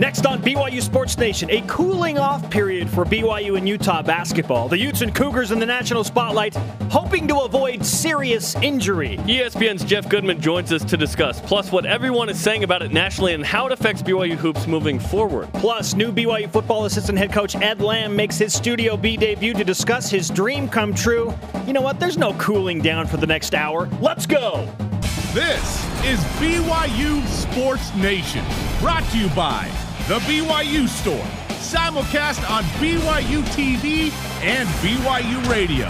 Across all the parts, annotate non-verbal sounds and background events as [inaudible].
Next on BYU Sports Nation, a cooling off period for BYU and Utah basketball. The Utes and Cougars in the national spotlight, hoping to avoid serious injury. ESPN's Jeff Goodman joins us to discuss, plus what everyone is saying about it nationally and how it affects BYU hoops moving forward. Plus, new BYU football assistant head coach Ed Lamb makes his Studio B debut to discuss his dream come true. You know what? There's no cooling down for the next hour. Let's go! This is BYU Sports Nation, brought to you by The BYU Store, simulcast on BYU TV and BYU Radio.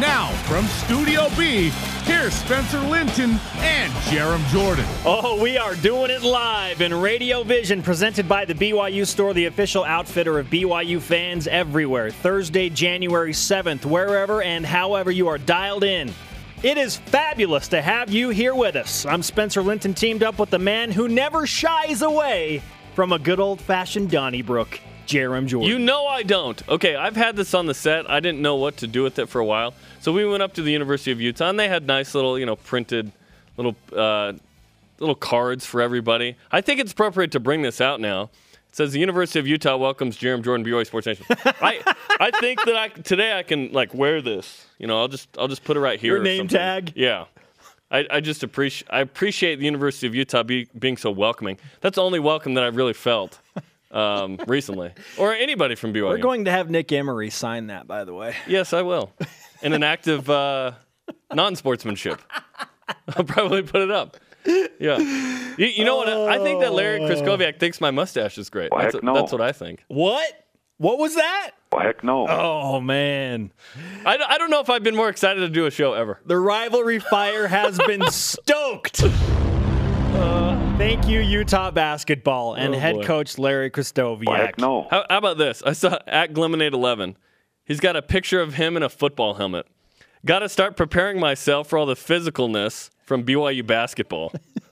Now, from Studio B, here's Spencer Linton and Jarom Jordan. Oh, we are doing it live in Radio Vision, presented by the BYU Store, the official outfitter of BYU fans everywhere. Thursday, January 7th, wherever and however you are dialed in. It is fabulous to have you here with us. I'm Spencer Linton, teamed up with the man who never shies away from a good old fashioned Donnybrook, Jarom Jordan. You know I don't. Okay, I've had this on the set. I didn't know what to do with it for a while. So we went up to the University of Utah and they had nice little, you know, printed little uh, little cards for everybody. I think it's appropriate to bring this out now. It says the University of Utah welcomes Jarom Jordan BYU Sports Nation. [laughs] I I think that I today I can like wear this. You know, I'll just I'll just put it right here. Your name tag. Yeah. I, I just appreciate I appreciate the University of Utah be, being so welcoming. That's the only welcome that I've really felt um, [laughs] recently, or anybody from BYU. We're going to have Nick Emery sign that, by the way. Yes, I will. In an act of uh, non-sportsmanship, I'll probably put it up. Yeah. You, you know what? I think that Larry Krystkowiak thinks my mustache is great. Well, That's, heck no. that's what I think. What? What was that? Well, heck no. Oh, man. I, I don't know if I've been more excited to do a show ever. The rivalry fire has [laughs] been stoked. Uh, thank you, Utah basketball and Oh, head boy. coach Larry Krystkowiak. well, heck no. How, how about this? I saw at Gliminate11. He's got a picture of him in a football helmet. Got to start preparing myself for all the physicalness from BYU basketball. [laughs]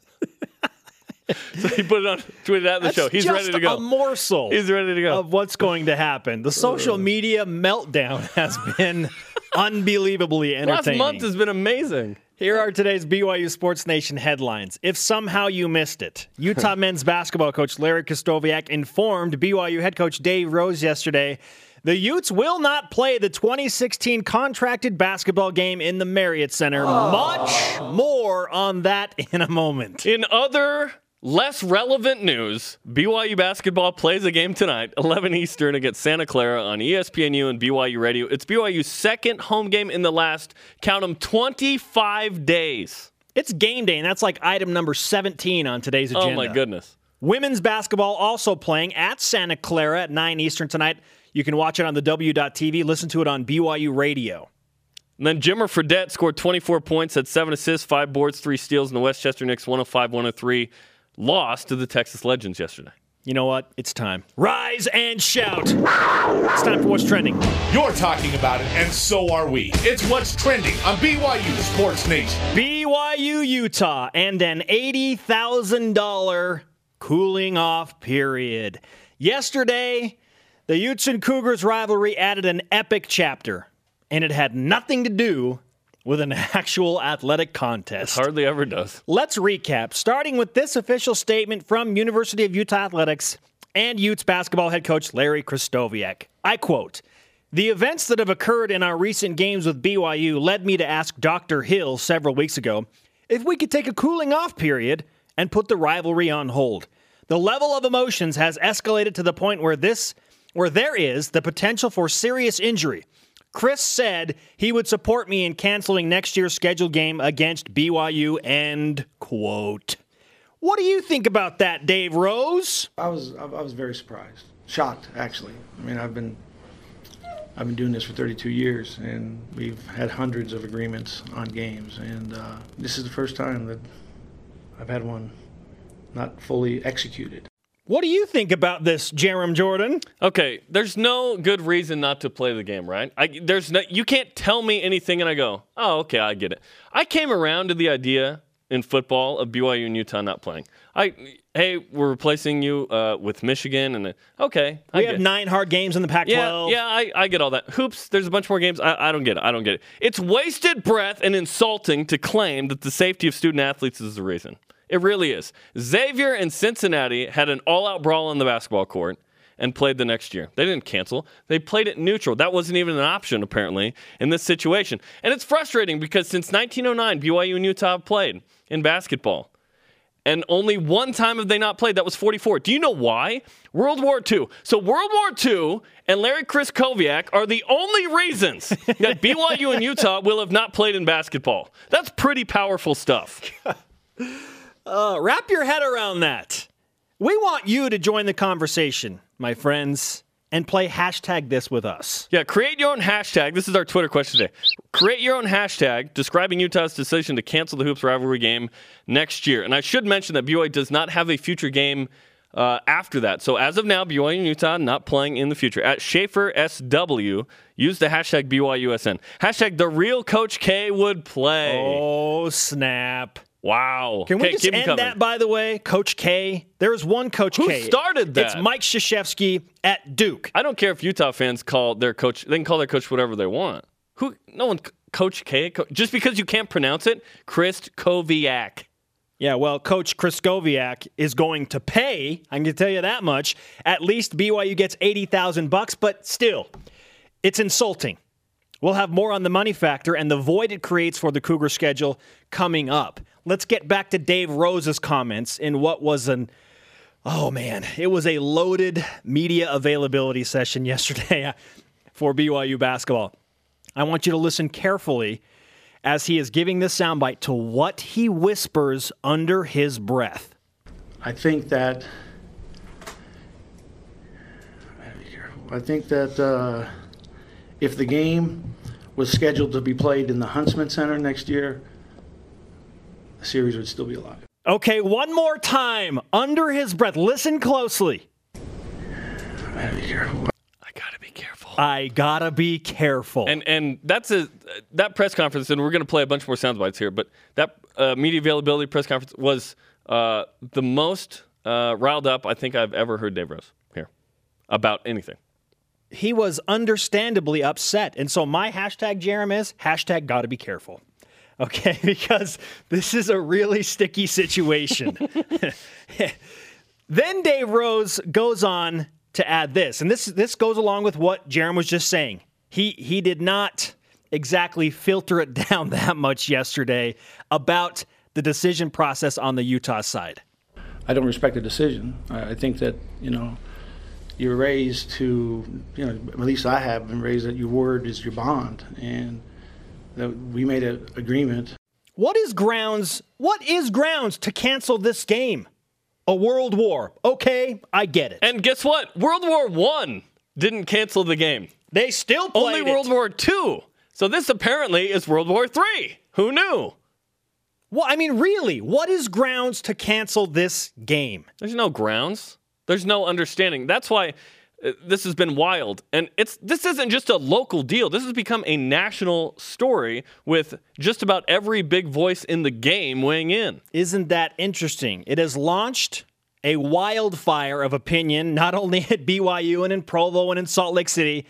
[laughs] so he put it on, tweeted out the That's show. He's just ready to go. A morsel He's ready to go. of what's going to happen. The social uh. media meltdown [laughs] has been unbelievably entertaining. Last entertaining. month has been amazing. Here are today's BYU Sports Nation headlines. If somehow you missed it, Utah [laughs] men's basketball coach Larry Krystkowiak informed BYU head coach Dave Rose yesterday the Utes will not play the 2016 contracted basketball game in the Marriott Center. Oh. Much more on that in a moment. In other less relevant news, BYU basketball plays a game tonight, 11 Eastern against Santa Clara on ESPNU and BYU Radio. It's BYU's second home game in the last, count them, 25 days. It's game day, and that's like item number 17 on today's agenda. Oh my goodness. Women's basketball also playing at Santa Clara at 9 Eastern tonight. You can watch it on the W.TV, listen to it on BYU Radio. And then Jimmer Fredette scored 24 points, had seven assists, five boards, three steals in the Westchester Knicks 105 103 loss to the Texas Legends yesterday. You know what? It's time. Rise and shout. It's time for what's trending. You're talking about it, and so are we. It's what's trending on BYU Sports Nation. BYU Utah and an $80,000 cooling off period. Yesterday, the Utes and Cougars rivalry added an epic chapter, and it had nothing to do with an [laughs] actual athletic contest. Hardly ever does. Let's recap, starting with this official statement from University of Utah Athletics and Utes basketball head coach Larry Krystkowiak. I quote, the events that have occurred in our recent games with BYU led me to ask Dr. Hill several weeks ago if we could take a cooling off period and put the rivalry on hold. The level of emotions has escalated to the point where this where there is the potential for serious injury. Chris said he would support me in canceling next year's scheduled game against BYU. End quote. What do you think about that, Dave Rose? I was I was very surprised, shocked actually. I mean, I've been I've been doing this for 32 years, and we've had hundreds of agreements on games, and uh, this is the first time that I've had one not fully executed. What do you think about this, Jarom Jordan? Okay, there's no good reason not to play the game, right? I, there's no, you can't tell me anything and I go, oh, okay, I get it. I came around to the idea in football of BYU and Utah not playing. I, hey, we're replacing you uh, with Michigan, and uh, okay, I We have it. nine hard games in the Pac 12. Yeah, yeah, I, I get all that. Hoops, there's a bunch more games. I, I don't get it. I don't get it. It's wasted breath and insulting to claim that the safety of student athletes is the reason. It really is. Xavier and Cincinnati had an all out brawl on the basketball court and played the next year. They didn't cancel. They played it neutral. That wasn't even an option, apparently, in this situation. And it's frustrating because since 1909, BYU and Utah have played in basketball. And only one time have they not played. That was 44. Do you know why? World War II. So World War II and Larry Krystkowiak are the only reasons [laughs] that BYU and Utah will have not played in basketball. That's pretty powerful stuff. [laughs] Uh, wrap your head around that. We want you to join the conversation, my friends, and play hashtag this with us. Yeah, create your own hashtag. This is our Twitter question today. Create your own hashtag describing Utah's decision to cancel the Hoops rivalry game next year. And I should mention that BYU does not have a future game uh, after that. So as of now, BYU and Utah not playing in the future. At Schaefer SW, use the hashtag BYUSN. Hashtag the real Coach K would play. Oh, snap. Wow. Can we Okay, just end coming. that, by the way? Coach K. There is one Coach Who K. Who started that? It's Mike Krzyzewski at Duke. I don't care if Utah fans call their coach. They can call their coach whatever they want. Who? No one. Coach K. Co- just because you can't pronounce it, Chris Koviak. Yeah, well, Coach Krystkowiak is going to pay. I can tell you that much. At least BYU gets eighty thousand bucks, but still, it's insulting. We'll have more on the money factor and the void it creates for the Cougar schedule coming up. Let's get back to Dave Rose's comments in what was an oh man, it was a loaded media availability session [laughs] yesterday for BYU basketball. I want you to listen carefully as he is giving this soundbite to what he whispers under his breath. I think that. I think that uh, if the game was scheduled to be played in the Huntsman Center next year, the series would still be alive. Okay, one more time, under his breath. Listen closely. I gotta be careful. I gotta be careful. I gotta be careful. And and that's a that press conference, and we're gonna play a bunch more sound bites here. But that uh, media availability press conference was uh, the most uh, riled up I think I've ever heard Dave Rose here about anything. He was understandably upset. And so my hashtag, Jarom, is hashtag gotta be careful. Okay, [laughs] because this is a really sticky situation. [laughs] then Dave Rose goes on to add this, and this this goes along with what Jarom was just saying. He he did not exactly filter it [laughs] down that much yesterday about the decision process on the Utah side. I don't respect the decision. I I think that you know you're raised to you know at least I have been raised that your word is your bond, and that we made an agreement. What is grounds? What is grounds to cancel this game? A world war. Okay, I get it. And guess what? World War One didn't cancel the game. they still played Only World it. War Two. So this apparently is World War Three. Who knew? Well, I mean, really, what is grounds to cancel this game? There's no grounds. There's no understanding. That's why uh, this has been wild. And it's this isn't just a local deal. This has become a national story with just about every big voice in the game weighing in. Isn't that interesting? It has launched a wildfire of opinion, not only at BYU and in Provo and in Salt Lake City,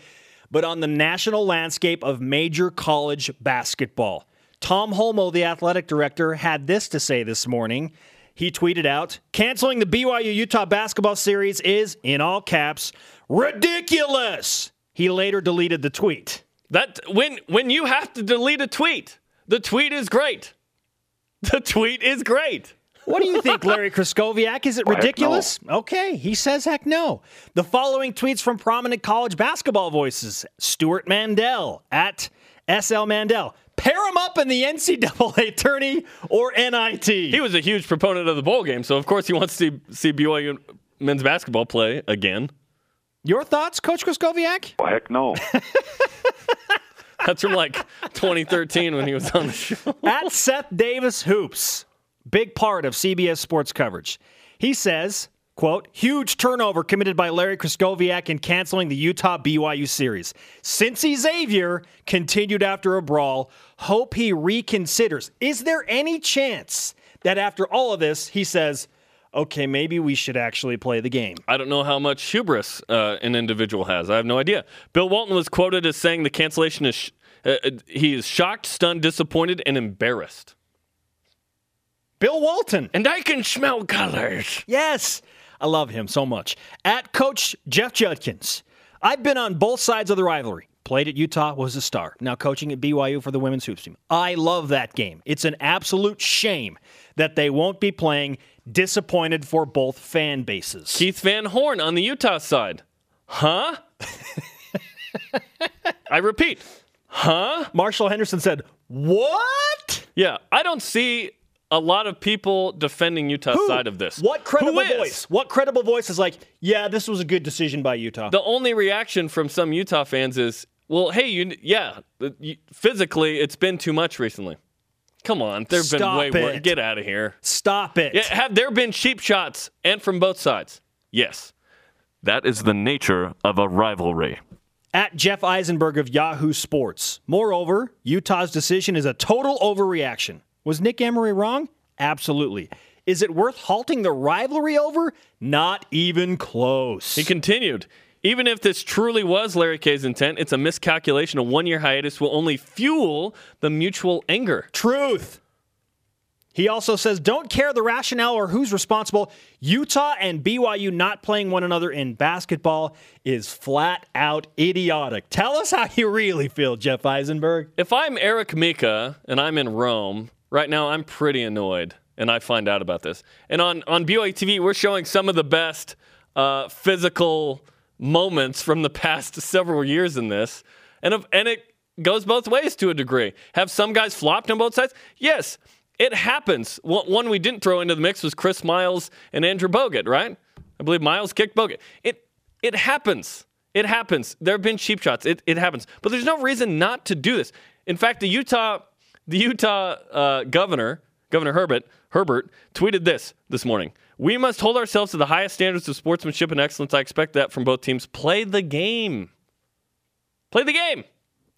but on the national landscape of major college basketball. Tom Holmoe, the athletic director, had this to say this morning. He tweeted out, canceling the BYU Utah basketball series is, in all caps, ridiculous. He later deleted the tweet. That when when you have to delete a tweet, the tweet is great. The tweet is great. What do you think, [laughs] Larry Krystkowiak? Is it ridiculous? Okay, he says heck no. The following tweets from prominent college basketball voices Stewart Mandel at SL Mandel. Pair him up in the NCAA tourney or NIT. He was a huge proponent of the bowl game, so of course he wants to see BYU men's basketball play again. Your thoughts, Coach Krystkowiak? Oh, heck no. [laughs] That's from like 2013 when he was on the show. at Seth Davis Hoops, big part of CBS sports coverage. He says, quote, huge turnover committed by Larry Krystkowiak in canceling the Utah BYU series. Cincy Xavier continued after a brawl. Hope he reconsiders. Is there any chance that after all of this, he says, okay, maybe we should actually play the game? I don't know how much hubris uh, an individual has. I have no idea. Bill Walton was quoted as saying the cancellation is sh- uh, uh, he is shocked, stunned, disappointed, and embarrassed. Bill Walton. And I can smell colors. Yes, I love him so much. At Coach Jeff Judkins, I've been on both sides of the rivalry. Played at Utah, was a star. Now coaching at BYU for the women's hoops team. I love that game. It's an absolute shame that they won't be playing. Disappointed for both fan bases. Keith Van Horn on the Utah side. Huh? [laughs] I repeat, huh? Marshall Henderson said, What? Yeah, I don't see a lot of people defending Utah's Who? side of this. What credible Who is? voice? What credible voice is like, yeah, this was a good decision by Utah? The only reaction from some Utah fans is, well, hey, you, yeah, you, physically, it's been too much recently. Come on, there have been Stop way worse. Get out of here. Stop it. Yeah, have there been cheap shots and from both sides? Yes. That is the nature of a rivalry. At Jeff Eisenberg of Yahoo Sports. Moreover, Utah's decision is a total overreaction. Was Nick Emery wrong? Absolutely. Is it worth halting the rivalry over? Not even close. He continued. Even if this truly was Larry K's intent, it's a miscalculation. A one year hiatus will only fuel the mutual anger. Truth. He also says, don't care the rationale or who's responsible. Utah and BYU not playing one another in basketball is flat out idiotic. Tell us how you really feel, Jeff Eisenberg. If I'm Eric Mika and I'm in Rome, right now I'm pretty annoyed and I find out about this. And on, on BYU TV, we're showing some of the best uh, physical moments from the past [laughs] several years in this. And, and it goes both ways to a degree. Have some guys flopped on both sides? Yes, it happens. One we didn't throw into the mix was Chris Miles and Andrew Bogut, right? I believe Miles kicked Bogut. It, it happens. It happens. There have been cheap shots. It, it happens. But there's no reason not to do this. In fact, the Utah, the Utah uh, governor, Governor Herbert, Herbert, tweeted this this morning. We must hold ourselves to the highest standards of sportsmanship and excellence. I expect that from both teams. Play the game. Play the game.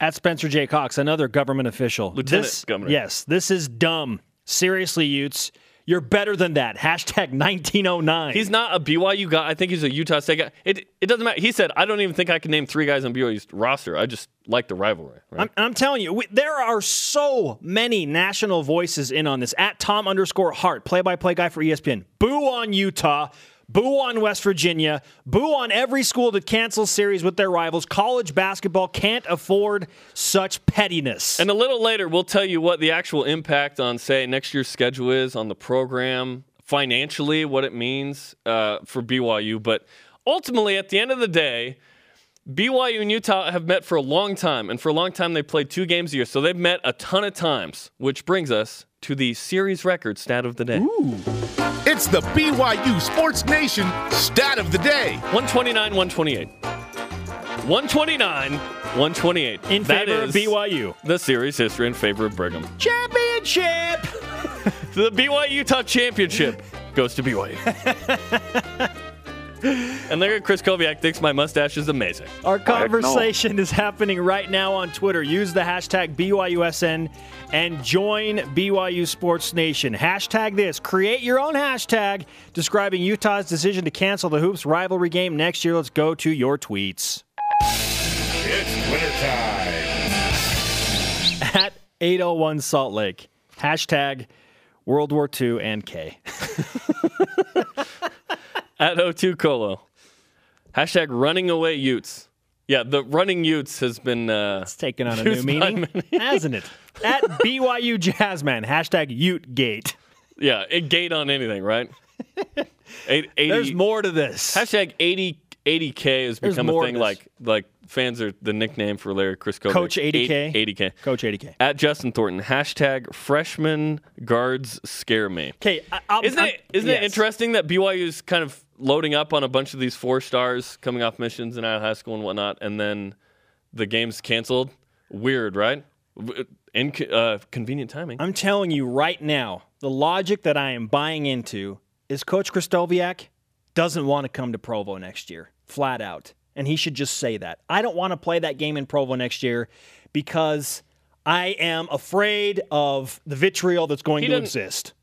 At Spencer J. Cox, another government official. Lieutenant this, governor. Yes, this is dumb. Seriously, Utes, you're better than that. Hashtag 1909. He's not a BYU guy. I think he's a Utah State guy. It, it doesn't matter. He said, I don't even think I can name three guys on BYU's roster. I just like the rivalry. Right? I'm, I'm telling you, we, there are so many national voices in on this. At Tom underscore Hart, play by play guy for ESPN. Boo on Utah. Boo on West Virginia. Boo on every school that cancels series with their rivals. College basketball can't afford such pettiness. And a little later, we'll tell you what the actual impact on, say, next year's schedule is on the program, financially, what it means uh, for BYU. But ultimately, at the end of the day, BYU and Utah have met for a long time, and for a long time they played two games a year, so they've met a ton of times, which brings us to the series record stat of the day. It's the BYU Sports Nation stat of the day. 129, 128. 129, 128. in That favor of BYU. The series history in favor of Brigham. Championship! [laughs] The BYU Utah Championship goes to BYU. [laughs] and look at Chris Koviak thinks my mustache is amazing. Our conversation is happening right now on Twitter. Use the hashtag BYUSN and join BYU Sports Nation. Hashtag this. Create your own hashtag describing Utah's decision to cancel the Hoops rivalry game next year. Let's go to your tweets. It's wintertime. At 801 Salt Lake. Hashtag World War II and K. [laughs] At O2 Colo. Hashtag running away Utes. Yeah, the running Utes has been. Uh, It's taken on a [laughs] new meaning, hasn't it? At [laughs] BYU Jazzman. Hashtag Ute Gate. yeah, it gate on anything, right? [laughs] 80, There's more to this. Hashtag 80, 80K has There's become a thing. Like like fans are the nickname for Larry Chris Koviak. Coach 80K? 80K. Coach 80K. At Justin Thornton. Hashtag freshman guards scare me. Okay, Isn't I'm- it isn't it interesting that BYU's kind of loading up on a bunch of these four stars coming off missions and out of high school and whatnot, and then the game's canceled? Weird, right? W- Inc- uh, convenient timing. I'm telling you right now, the logic that I am buying into is Coach Krystkowiak doesn't want to come to Provo next year, flat out. And he should just say that. I don't want to play that game in Provo next year because I am afraid of the vitriol that's going He to exist.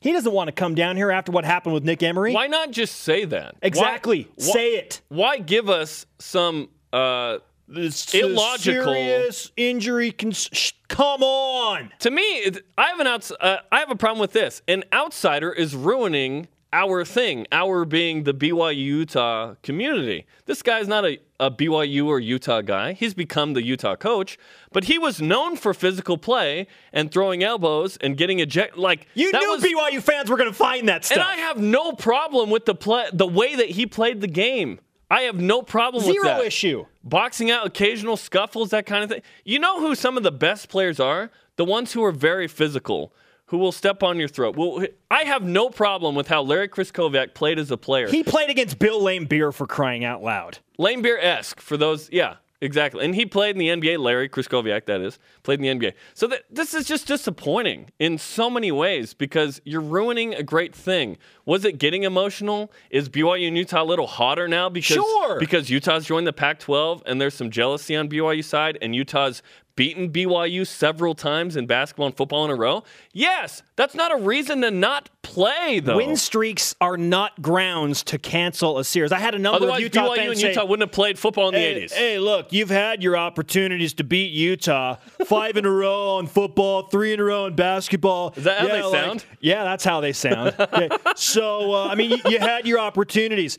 He doesn't want to come down here after what happened with Nick Emery. Why not just say that? Exactly. Why- Say it. Why give us some uh, This Illogical. serious injury. Cons- sh- come on. To me, I have an outs- uh, I have a problem with this. An outsider is ruining our thing. Our being the BYU Utah community. This guy's not a, a BYU or Utah guy. He's become the Utah coach, but he was known for physical play and throwing elbows and getting ejected. Like You that knew was, BYU fans were going to find that stuff. and I have no problem with the play, the way that he played the game. I have no problem with Zero issue. boxing out, occasional scuffles, that kind of thing. You know who some of the best players are? The ones who are very physical, who will step on your throat. Well, I have no problem with how Larry Krystkowiak played as a player. He played against Bill Laimbeer for crying out loud. Laimbeer esque for those, yeah, exactly. And he played in the NBA. Larry Krystkowiak, that is, played in the NBA. So that, this is just disappointing in so many ways because you're ruining a great thing. Was it getting emotional? Is BYU and Utah a little hotter now because Sure. because Utah's joined the Pac-12 and there's some jealousy on BYU side and Utah's beaten BYU several times in basketball and football in a row? Yes, that's not a reason to not play though. Win streaks are not grounds to cancel a series. I had a number Otherwise, of Utah BYU fans and say, Utah wouldn't have played football in the 80s. hey, look, you've had your opportunities to beat Utah. Five in a row on football, three in a row in basketball. Is that how they like- sound? yeah, that's how they sound. [laughs] Okay. So, uh, I mean, you, you had your opportunities.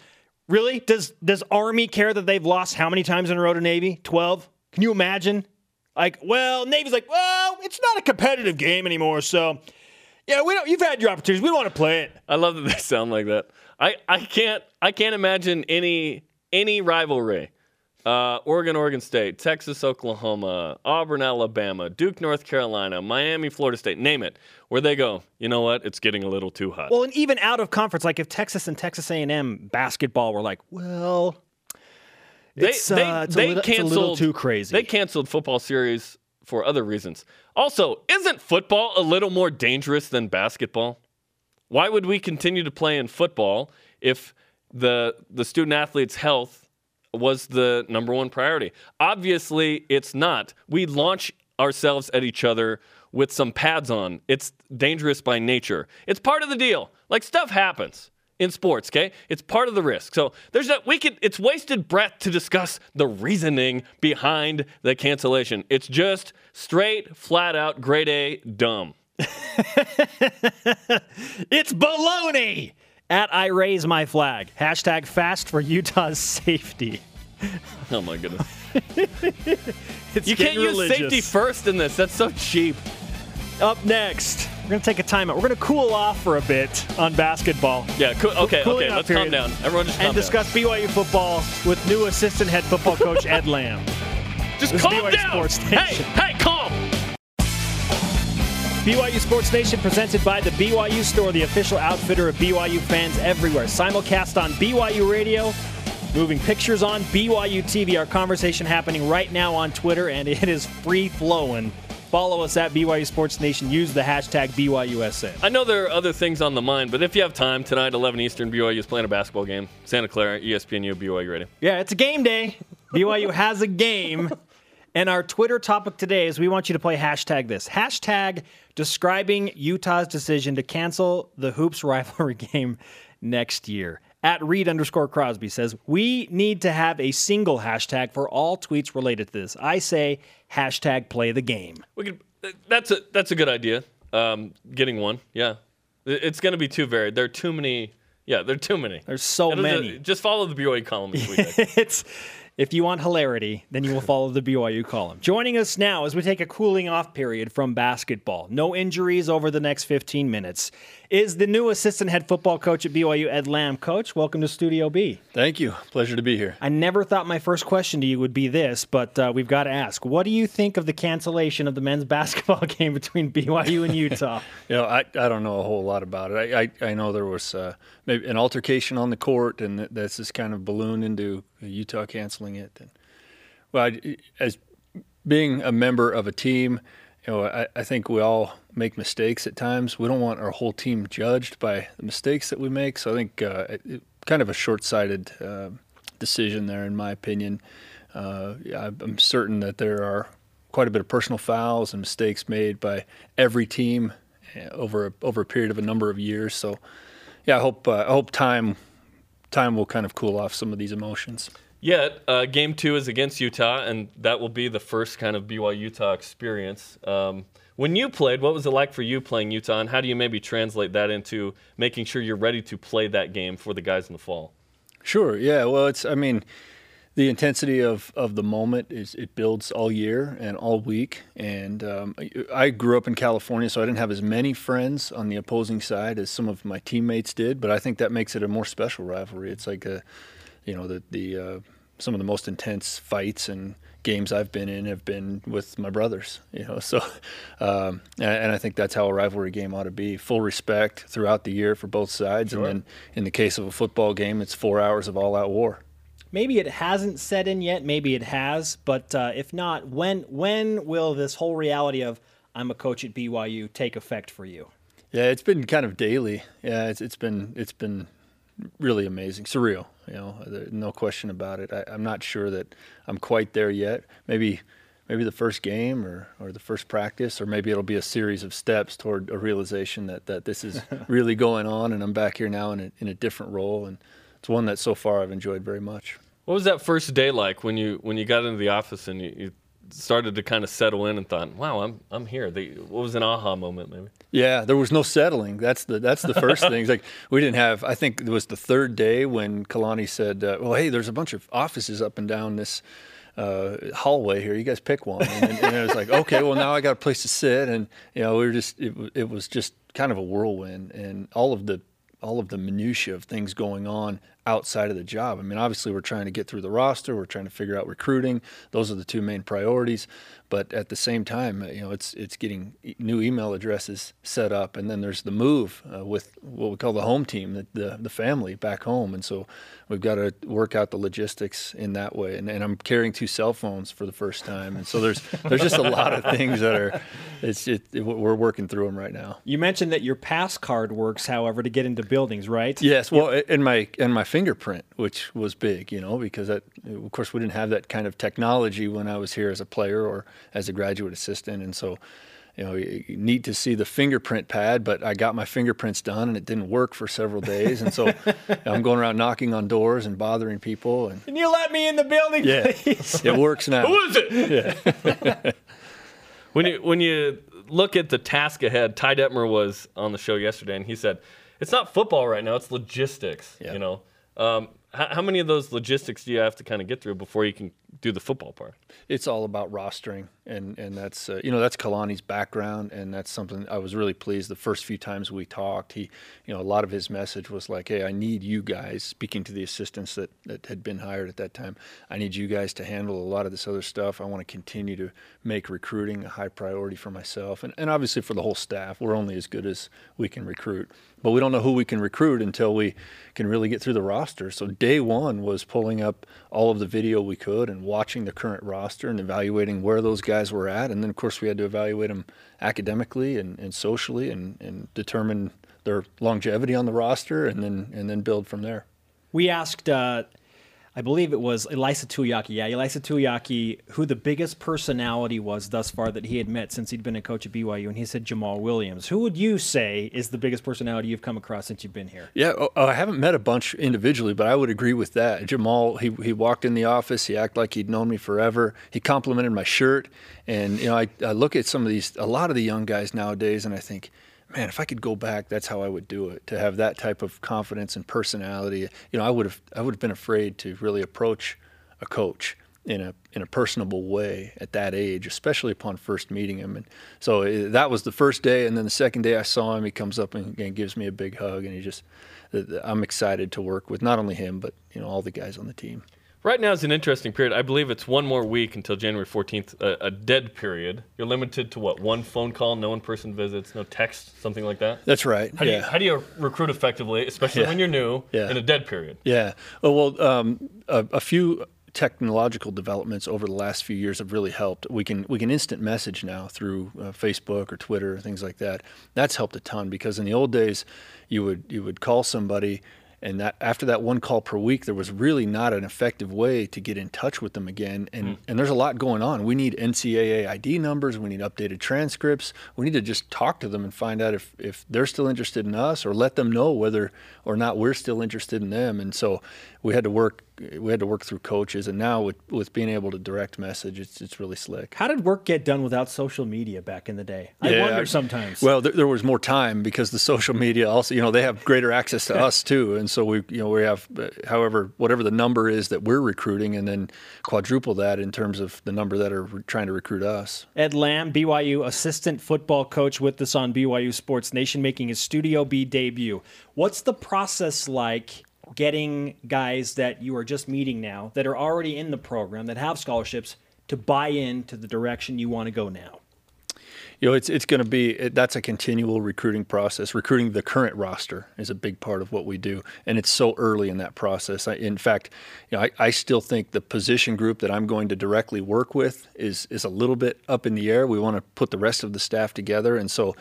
Really? Does does Army care that they've lost how many times in a row to Navy? Twelve? Can you imagine? Like, well, Navy's like, well, it's not a competitive game anymore, so yeah, we don't. You've had your opportunities. We don't want to play it. I love that they [laughs] sound like that. I, I can't I can't imagine any any rivalry. Uh, Oregon, Oregon State, Texas, Oklahoma, Auburn, Alabama, Duke, North Carolina, Miami, Florida State, name it, where they go. You know what? It's getting a little too hot. Well, and even out of conference, like if Texas and Texas A&M basketball were like, well, they they, uh, they little, canceled it's a little too crazy. They canceled football series for other reasons. Also, isn't football a little more dangerous than basketball? Why would we continue to play in football if the the student athlete's health was the number one priority? Obviously, it's not. We launch ourselves at each other with some pads on. It's dangerous by nature. It's part of the deal. Like stuff happens in sports, okay? It's part of the risk. So there's that we could it's wasted breath to discuss the reasoning behind the cancellation. It's just straight, flat out, grade A, dumb. [laughs] It's baloney! At I raise my flag. Hashtag fast for Utah's safety. Oh my goodness. [laughs] It's You can't getting use safety first in this. That's so cheap. Up next, going to take a timeout. We're going to cool off for a bit on basketball Yeah, cool, okay, Cooling okay, let's calm down. Everyone just calm down. and down. discuss BYU football with new assistant head football coach Ed Lamb. Just This calm BYU down. Hey, hey, calm. BYU Sports Nation presented by the BYU Store, the official outfitter of BYU fans everywhere. Simulcast on BYU Radio, moving pictures on BYU TV. Our conversation happening right now on Twitter, and it is free flowing. Follow us at BYU Sports Nation. Use the hashtag BYUSN. I know there are other things on the mind, but if you have time tonight, 11 Eastern, BYU is playing a basketball game. Santa Clara, ESPNU, BYU Radio. Yeah, it's a game day. BYU [laughs] has a game. And our Twitter topic today is we want you to play hashtag this. Hashtag describing Utah's decision to cancel the Hoops rivalry [laughs] game next year. At Reed underscore Crosby says, We need to have a single hashtag for all tweets related to this. I say hashtag play the game. We could. That's a that's a good idea. Um, getting one, yeah. It's going to be too varied. There are too many. Yeah, there are too many. There's so It'll- many. Just follow the BYU column this week. [laughs] it's if you want hilarity, then you will follow the BYU column. Joining us now as we take a cooling off period from basketball, no injuries over the next 15 minutes, is the new assistant head football coach at BYU, Ed Lamb. Coach, welcome to Studio B. Thank you. Pleasure to be here. I never thought my first question to you would be this, but uh, we've got to ask: What do you think of the cancellation of the men's [laughs] basketball game between BYU and Utah? [laughs] You know, I, I don't know a whole lot about it. I, I, I know there was uh, maybe an altercation on the court, and that's just kind of ballooned into Utah canceling it. And, well, I, as being a member of a team, you know, I, I think we all make mistakes at times. We don't want our whole team judged by the mistakes that we make. So I think uh, it, kind of a short-sighted uh, decision there, in my opinion. Uh, I'm certain that there are quite a bit of personal fouls and mistakes made by every team uh, over a, over a period of a number of years. So, yeah, I hope uh, I hope time time will kind of cool off some of these emotions. Yet, uh, game two is against Utah, and that will be the first kind of BYU Utah experience. Um, when you played, what was it like for you playing Utah, and how do you maybe translate that into making sure you're ready to play that game for the guys in the fall? Sure. Yeah. Well, it's. I mean, the intensity of, of the moment is it builds all year and all week. And um, I grew up in California, so I didn't have as many friends on the opposing side as some of my teammates did. But I think that makes it a more special rivalry. It's like a, you know, the the uh, some of the most intense fights and games I've been in have been with my brothers, you know. [laughs] So, um, and, I think that's how a rivalry game ought to be: full respect throughout the year for both sides, sure. and then in the case of a football game, it's four hours of all-out war. Maybe it hasn't set in yet. Maybe it has, but uh, if not, when when will this whole reality of I'm a coach at BYU take effect for you? Yeah, it's been kind of daily. Yeah, it's it's been it's been really amazing, surreal. You know, uh, no question about it. I, am not sure that I'm quite there yet. Maybe, maybe the first game or, or the first practice, or maybe it'll be a series of steps toward a realization that, that this is [laughs] really going on, and I'm back here now in a, in a different role, and it's one that so far I've enjoyed very much. What was that first day like when you when you got into the office and you, you started to kind of settle in and thought, "Wow, I'm I'm here." what was an aha moment, maybe? Yeah, there was no settling. That's the that's the first thing. It's like we didn't have. I think it was the third day when Kalani said, uh, "Well, hey, there's a bunch of offices up and down this." Uh, hallway here. You guys pick one, and, and it was like, okay, well now I got a place to sit, and you know we were just it, it was just kind of a whirlwind, and all of the all of the minutia of things going on outside of the job. I mean, obviously, we're trying to get through the roster. We're trying to figure out recruiting. Those are the two main priorities. But at the same time, you know, it's it's getting new email addresses set up, and then there's the move uh, with what we call the home team, the, the, the family back home, and so we've got to work out the logistics in that way. And, and I'm carrying two cell phones for the first time, and so there's there's just a lot of things that are it's it, it, we're working through them right now. You mentioned that your pass card works, however, to get into buildings, right? Yes. Well, yep. in my in my fingerprint, which was big, you know, because that, of course we didn't have that kind of technology when I was here as a player or as a graduate assistant, and so you know, you need to see the fingerprint pad, but I got my fingerprints done and it didn't work for several days. And so [laughs] I'm going around knocking on doors and bothering people. And Can you let me in the building, yeah, please? It works now. Who is it? Yeah. [laughs] when you when you look at the task ahead, Ty Detmer was on the show yesterday and he said, It's not football right now, it's logistics. Yeah. You know. Um, how, how many of those logistics do you have to kind of get through before you can do the football part? It's all about rostering, and and that's uh, you know that's Kalani's background, and that's something I was really pleased. The first few times we talked, he you know a lot of his message was like, hey, I need you guys. Speaking to the assistants that that had been hired at that time, I need you guys to handle a lot of this other stuff. I want to continue to make recruiting a high priority for myself, and and obviously for the whole staff. We're only as good as we can recruit, but we don't know who we can recruit until we can really get through the roster. So day one was pulling up all of the video we could and watching the current roster and evaluating where those guys were at. And then, of course, we had to evaluate them academically and, and socially and, and determine their longevity on the roster and then, and then build from there. We asked uh, I believe it was Ilaisa Tuiaki. Yeah, Ilaisa Tuiaki, who the biggest personality was thus far that he had met since he'd been a coach at BYU, and he said Jamaal Williams. Who would you say is the biggest personality you've come across since you've been here? Yeah, oh, oh, I haven't met a bunch individually, but I would agree with that. Jamaal, he he walked in the office, he acted like he'd known me forever. He complimented my shirt, and you know, I, I look at some of these, a lot of the young guys nowadays, and I think man, if I could go back, that's how I would do it. To have that type of confidence and personality, you know, I would have I would have been afraid to really approach a coach in a in a personable way at that age, especially upon first meeting him. And so it, eh, that was the first day, and then the second day I saw him, he comes up and, and gives me a big hug, and he just I'm excited to work with not only him but you know all the guys on the team. Right now is an interesting period. I believe it's one more week until January 14th, a, a, dead period. You're limited to what? One phone call, no in-person visits, no text, something like that. That's right. How, yeah. do, you, how do you recruit effectively, especially yeah. when you're new, yeah. in a dead period? Yeah. Oh, well, um, a, a, few technological developments over the last few years have really helped. We can we can instant message now through uh, Facebook or Twitter, things like that. That's helped a ton because in the old days, you would you would call somebody and that after that one call per week there was really not an effective way to get in touch with them again. And mm. and there's a lot going on. We need ncaa id numbers. We need updated transcripts. We need to just talk to them and find out if if they're still interested in us or let them know whether or not we're still interested in them. And so we had to work we had to work through coaches, and now with with being able to direct message, it's it's really slick. How did work get done without social media back in the day? I Yeah, wonder sometimes. Well, there, there was more time because the social media also, you know, they have greater access to [laughs] us too, and so we, you know, we have, uh, however, whatever the number is that we're recruiting, and then quadruple that in terms of the number that are trying to recruit us. Ed Lamb, BYU assistant football coach with us on BYU Sports Nation, making his Studio B debut. What's the process like getting guys that you are just meeting now that are already in the program that have scholarships to buy into the direction you want to go now? You know, it's it's going to be it, that's a continual recruiting process. Recruiting the current roster is a big part of what we do, and it's so early in that process. I, in fact, you know, I, I still think the position group that I'm going to directly work with is is a little bit up in the air. We want to put the rest of the staff together, and so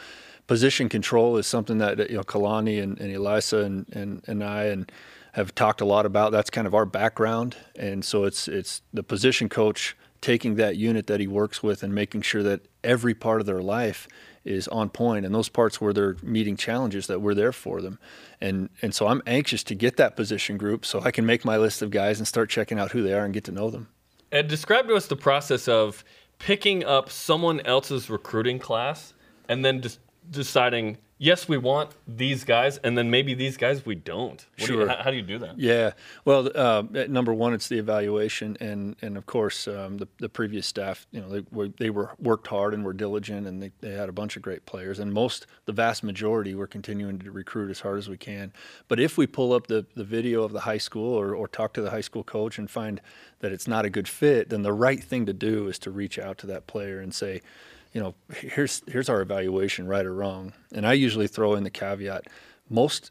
position control is something that you know Kalani and, and Ilaisa and, and and I and have talked a lot about. That's kind of our background, and so it's it's the position coach taking that unit that he works with and making sure that every part of their life is on point. And those parts where they're meeting challenges that we're there for them. And and so I'm anxious to get that position group so I can make my list of guys and start checking out who they are and get to know them. Ed, describe to us the process of picking up someone else's recruiting class and then just deciding, yes, we want these guys, and then maybe these guys we don't. What do you- Sure. how, how do you do that? Yeah. Well, uh, number one, it's the evaluation, and and of course, um, the the previous staff, you know, they were they were worked hard and were diligent, and they, they had a bunch of great players, and most, the vast majority, we're continuing to recruit as hard as we can. But if we pull up the the video of the high school or or talk to the high school coach and find that it's not a good fit, then the right thing to do is to reach out to that player and say. You know, here's here's our evaluation, right or wrong. And I usually throw in the caveat: most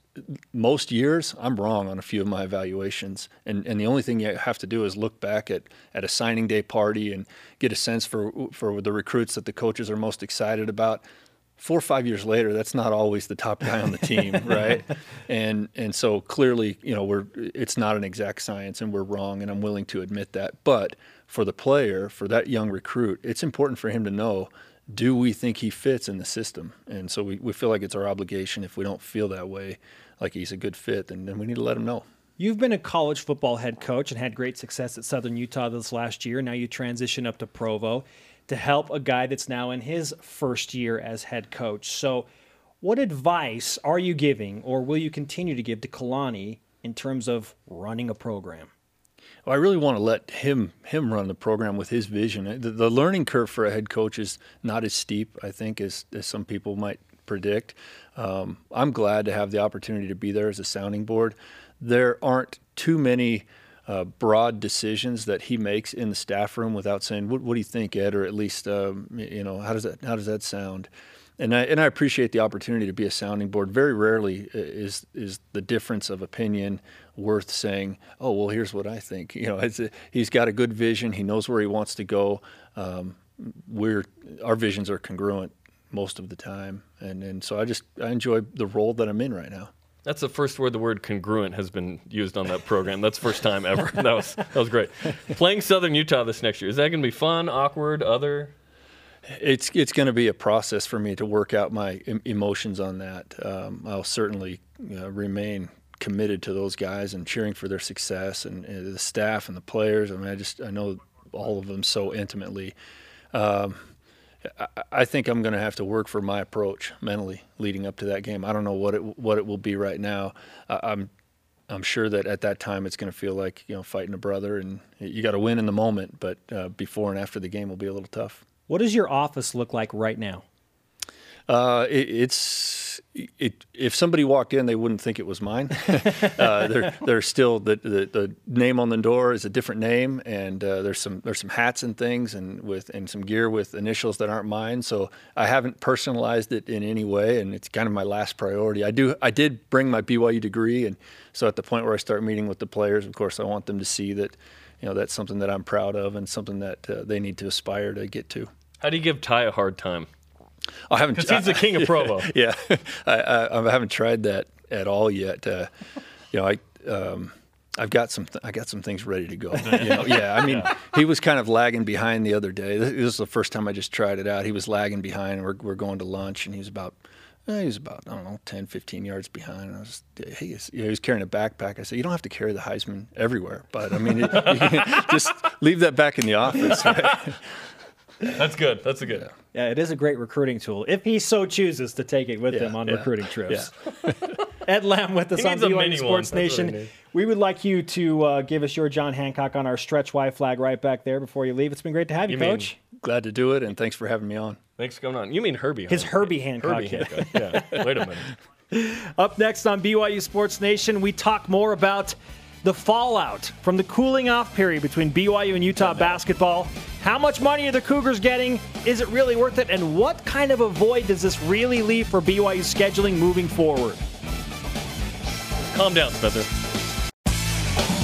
most years I'm wrong on a few of my evaluations, and and the only thing you have to do is look back at at a signing day party and get a sense for for the recruits that the coaches are most excited about. Four or five years later, that's not always the top guy on the team, [laughs] right? And and so clearly, you know, we're it's not an exact science, and we're wrong, and I'm willing to admit that. But for the player, for that young recruit, it's important for him to know do we think he fits in the system? And so we, we feel like it's our obligation if we don't feel that way, like he's a good fit, then, then we need to let him know. You've been a college football head coach and had great success at Southern Utah this last year. Now you transition up to Provo to help a guy that's now in his first year as head coach. So, what advice are you giving, or will you continue to give to Kalani in terms of running a program? I really want to let him him run the program with his vision. The, the learning curve for a head coach is not as steep, I think, as, as some people might predict. Um, I'm glad to have the opportunity to be there as a sounding board. There aren't too many uh, broad decisions that he makes in the staff room without saying, "What, what do you think, Ed?" or at least, um, you know, how does that how does that sound? And I and I appreciate the opportunity to be a sounding board. Very rarely is is the difference of opinion worth saying, "Oh, well, here's what I think." [laughs] You know, a, he's got a good vision. He knows where he wants to go. Um, we're our visions are congruent most of the time, and and so I just I enjoy the role that I'm in right now. That's the first word the word congruent has been used on that program. That's first time ever. [laughs] That was that was great. Playing Southern Utah this next year is that going to be fun, awkward, other? It's it's going to be a process for me to work out my emotions on that. Um, I'll certainly uh, remain committed to those guys and cheering for their success and, and the staff and the players. I mean, I just I know all of them so intimately. Um, I, think I'm going to have to work for my approach mentally leading up to that game. I don't know what it what it will be right now. I, I'm I'm sure that at that time it's going to feel like you know fighting a brother, and you got to win in the moment. But uh, before and after the game will be a little tough. What does your office look like right now? Uh, it, it's it. If somebody walked in, they wouldn't think it was mine. [laughs] uh, still the, the, the name on the door is a different name, and uh, there's some there's some hats and things, and with and some gear with initials that aren't mine. So I haven't personalized it in any way, and it's kind of my last priority. I do I did bring my BYU degree, and so at the point where I start meeting with the players, of course, I want them to see that you know that's something that I'm proud of and something that uh, they need to aspire to get to. How do you give Ty a hard time? I haven't. Because he's the king of Provo. [laughs] yeah, I, I, I haven't tried that at all yet. Uh, you know, I um, I've got some th- I got some things ready to go. [laughs] You know, yeah. I mean, he was kind of lagging behind the other day. This is the first time I just tried it out. He was lagging behind. We're we're going to lunch, and he was about Eh, he was about, I don't know, 10, 15 yards behind. I was, hey, he's- he was carrying a backpack. I said, you don't have to carry the Heisman everywhere. But, I mean, it, you can just leave that back in the office. Right? [laughs] That's good. That's a good. Yeah, it is a great recruiting tool if he so chooses to take it with Yeah, him on yeah, recruiting trips. [laughs] Ed Lamb with us He on needs a BYU Sports one. That's what he Nation. We would like you to uh, give us your John Hancock on our stretch Y flag right back there before you leave. It's been great to have you, You mean- Coach. Glad to do it, and thanks for having me on. Thanks for coming on. You mean Herbie? His huh? Herbie Hancock. Herbie. Hancock. Yeah. Wait a minute. [laughs] Up next on BYU Sports Nation, we talk more about the fallout from the cooling off period between BYU and Utah basketball. How much money are the Cougars getting? Is it really worth it? And what kind of a void does this really leave for BYU scheduling moving forward? Calm down, Spencer.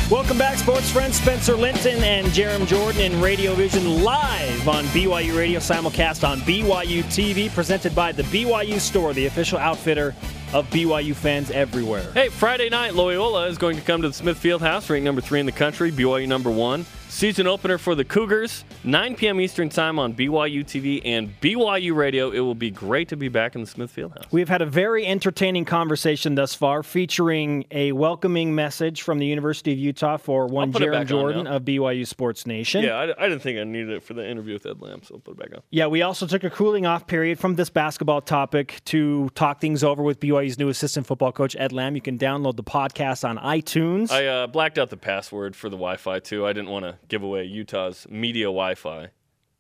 Welcome back, sports friends. Spencer Linton and Jarom Jordan in Radio Vision live on BYU Radio, simulcast on BYU TV, presented by the BYU Store, the official outfitter of BYU fans everywhere. Hey, Friday night, Loyola is going to come to the Smith Fieldhouse, ranked number three in the country, BYU number one. Season opener for the Cougars, 9 p.m. Eastern Time on BYU TV and BYU Radio. It will be great to be back in the Smith Fieldhouse. We've had a very entertaining conversation thus far, featuring a welcoming message from the University of Utah for one put it Jarom back on Jordan of BYU Sports Nation. Yeah, I, I didn't think I needed it for the interview with Ed Lamb, so I'll put it back on. Yeah, we also took a cooling off period from this basketball topic to talk things over with BYU's new assistant football coach, Ed Lamb. You can download the podcast on iTunes. I uh, blacked out the password for the Wi-Fi too. I didn't want to give away Utah's media Wi-Fi.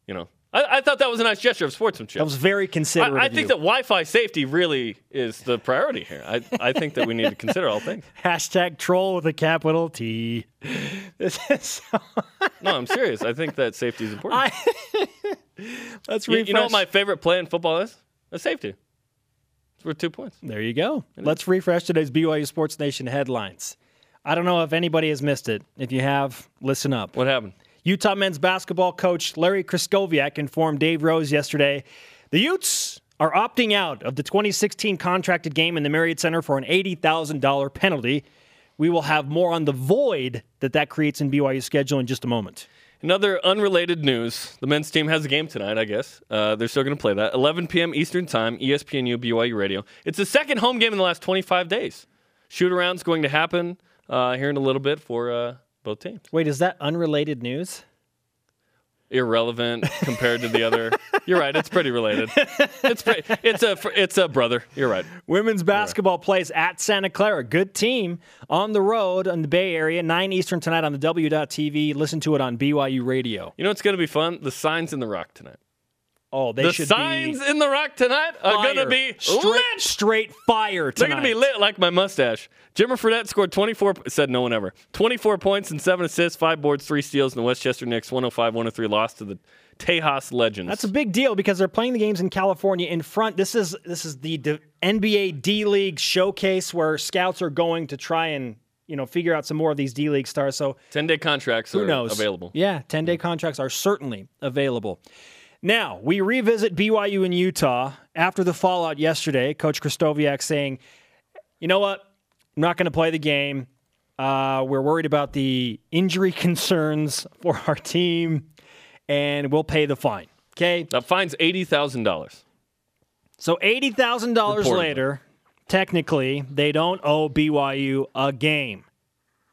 You know, I, I thought that was a nice gesture of sportsmanship. that was very considerate. I, I think you. that Wi-Fi safety really is the priority here. I, I think that we need to consider all things. [laughs] Hashtag troll with a capital T. [laughs] So, [laughs] No, I'm serious. I think that safety is important. let's you, refresh. you know what my favorite play in football is? A safety. Worth two points. there you go. Let's refresh today's BYU Sports Nation headlines. I don't know if anybody has missed it. If you have, listen up. What happened? Utah men's basketball coach Larry Krystkowiak informed Dave Rose yesterday the Utes are opting out of the 2016 contracted game in the Marriott Center for an $80,000 penalty. We will have more on the void that that creates in BYU's schedule in just a moment. Another unrelated news. The men's team has a game tonight, I guess. Uh, they're still going to play that. 11 p.m. Eastern Time, ESPNU, BYU Radio. It's the second home game in the last 25 days. Shoot around's going to happen uh, here in a little bit for uh, both teams. Wait, is that unrelated news? Irrelevant compared to the other. [laughs] You're right. It's pretty related. It's pretty, it's a it's a brother. You're right. Women's basketball plays at Santa Clara. Good team on the road in the Bay Area. 9 Eastern tonight on the W.TV. Listen to it on BYU Radio. You know what's going to be fun? The signs in the rock tonight. Oh, they the should signs in the rock tonight are going to be straight, lit. straight fire Tonight. They're going to be lit like my mustache. Jimmer Fredette scored 24, said no one ever. 24 points and 7 assists, 5 boards, 3 steals in the Westchester Knicks 105 103 loss to the Texas Legends. That's a big deal because they're playing the games in California in front. This is this is the D- NBA D League showcase where scouts are going to try and you know figure out some more of these D League stars. So 10 day contracts who are knows? available. Yeah, ten day contracts are certainly available. Now we revisit BYU in Utah after the fallout yesterday. Coach Krystkowiak saying, "You know what? I'm not going to play the game. Uh, we're worried about the injury [laughs] concerns for our team, and we'll pay the fine." Okay, The fine's $80,000. so eighty thousand dollars later, technically they don't owe BYU a game.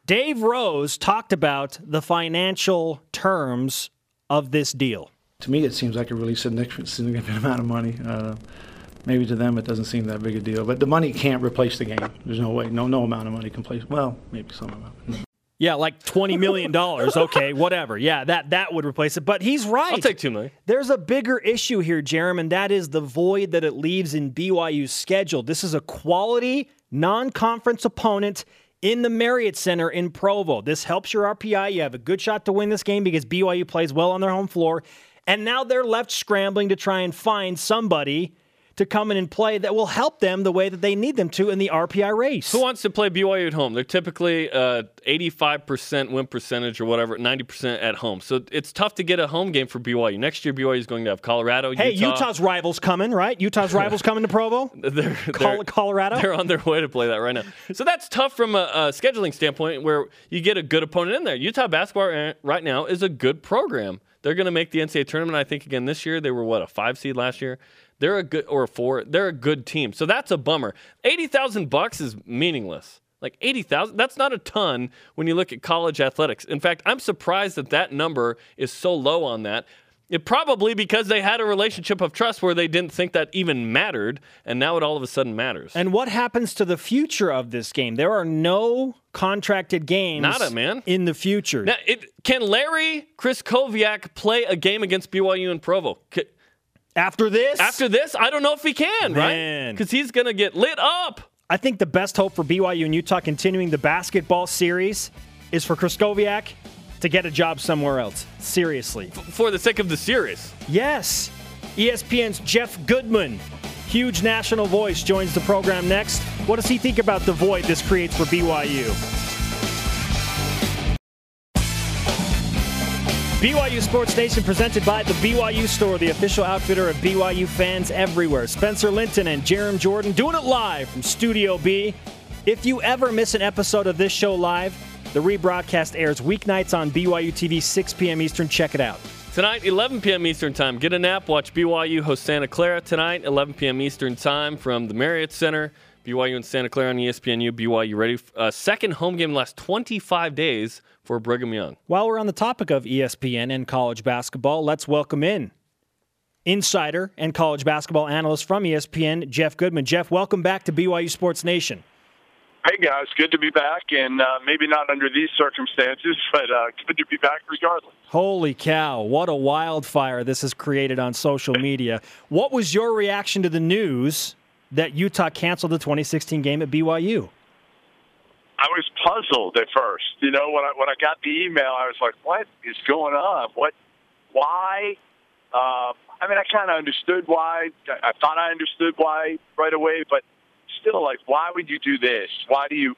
Dave Rose talked about the financial terms of this deal. To me, it seems like a really significant, significant [laughs] amount of money. Uh, maybe to them, it doesn't seem that big a deal. But the money can't replace the game. There's no way. No, no amount of money can replace. Well, maybe some amount. Yeah, like twenty million dollars. okay, [laughs] whatever. Yeah, that that would replace it. But he's right. I'll take 2 million. There's a bigger issue here, Jeremy, and that is the void that it leaves in BYU's schedule. This is a quality non-conference opponent in the Marriott Center in Provo. This helps your RPI. You have a good shot to win this game because BYU plays well on their home floor. And now they're left scrambling to try and find somebody to come in and play that will help them the way that they need them to in the RPI race. Who wants to play BYU at home? They're typically uh, 85% win percentage or whatever, 90% at home. So it's tough to get a home game for BYU. Next year, BYU is going to have Colorado, Hey, Utah. Utah's rivals coming, right? Utah's [laughs] rivals coming to Provo? They're, they're- Colorado? They're on their way to play that right now. So that's tough from a, a scheduling standpoint where you get a good opponent in there. Utah basketball uh, right now is a good program. They're going to make the NCAA tournament, I think, again this year. They were, what, a five seed last year? They're a good or four. They're a good team. So that's a bummer. Eighty thousand bucks is meaningless. Like eighty thousand. That's not a ton when you look at college athletics. In fact, I'm surprised that that number is so low on that. It probably because they had a relationship of trust where they didn't think that even mattered, and now it all of a sudden matters. And what happens to the future of this game? There are no contracted games Nada, man. in the future. Now, it, can Larry Krystkowiak play a game against BYU in Provo? C- After this, After this, I don't know if he can, right? Because he's going to get lit up. I think the best hope for BYU and Utah continuing the basketball series is for Krystkowiak to get a job somewhere else. Seriously. for the sake of the series. Yes. ESPN's Jeff Goodman, huge national voice, joins the program next. What does he think about the void this creates for BYU? BYU Sports Nation presented by the BYU Store, the official outfitter of BYU fans everywhere. Spencer Linton and Jarom Jordan doing it live from Studio B. If you ever miss an episode of this show live, the rebroadcast airs weeknights on BYU TV, 6 p.m. Eastern. Check it out. Tonight, 11 p.m. Eastern Time. Get a nap. Watch BYU host Santa Clara tonight, 11 p.m. Eastern Time from the Marriott Center. BYU and Santa Clara on ESPNU. BYU ready. Uh, second home game in the last 25 days for Brigham Young. While we're on the topic of ESPN and college basketball, let's welcome in insider and college basketball analyst from ESPN, Jeff Goodman. Jeff, welcome back to BYU Sports Nation. Hey guys, good to be back, and uh, maybe not under these circumstances, [laughs] but uh, good to be back regardless. Holy cow, what a wildfire this has created on social media. What was your reaction to the news that Utah canceled the 2016 game at BYU? I was puzzled at first. You know, when I when I got the email, I was like, "What is going on? What? Why?" Uh, I mean, I kind of understood why. I thought I understood why right away, but still, like, why would you do this? Why do you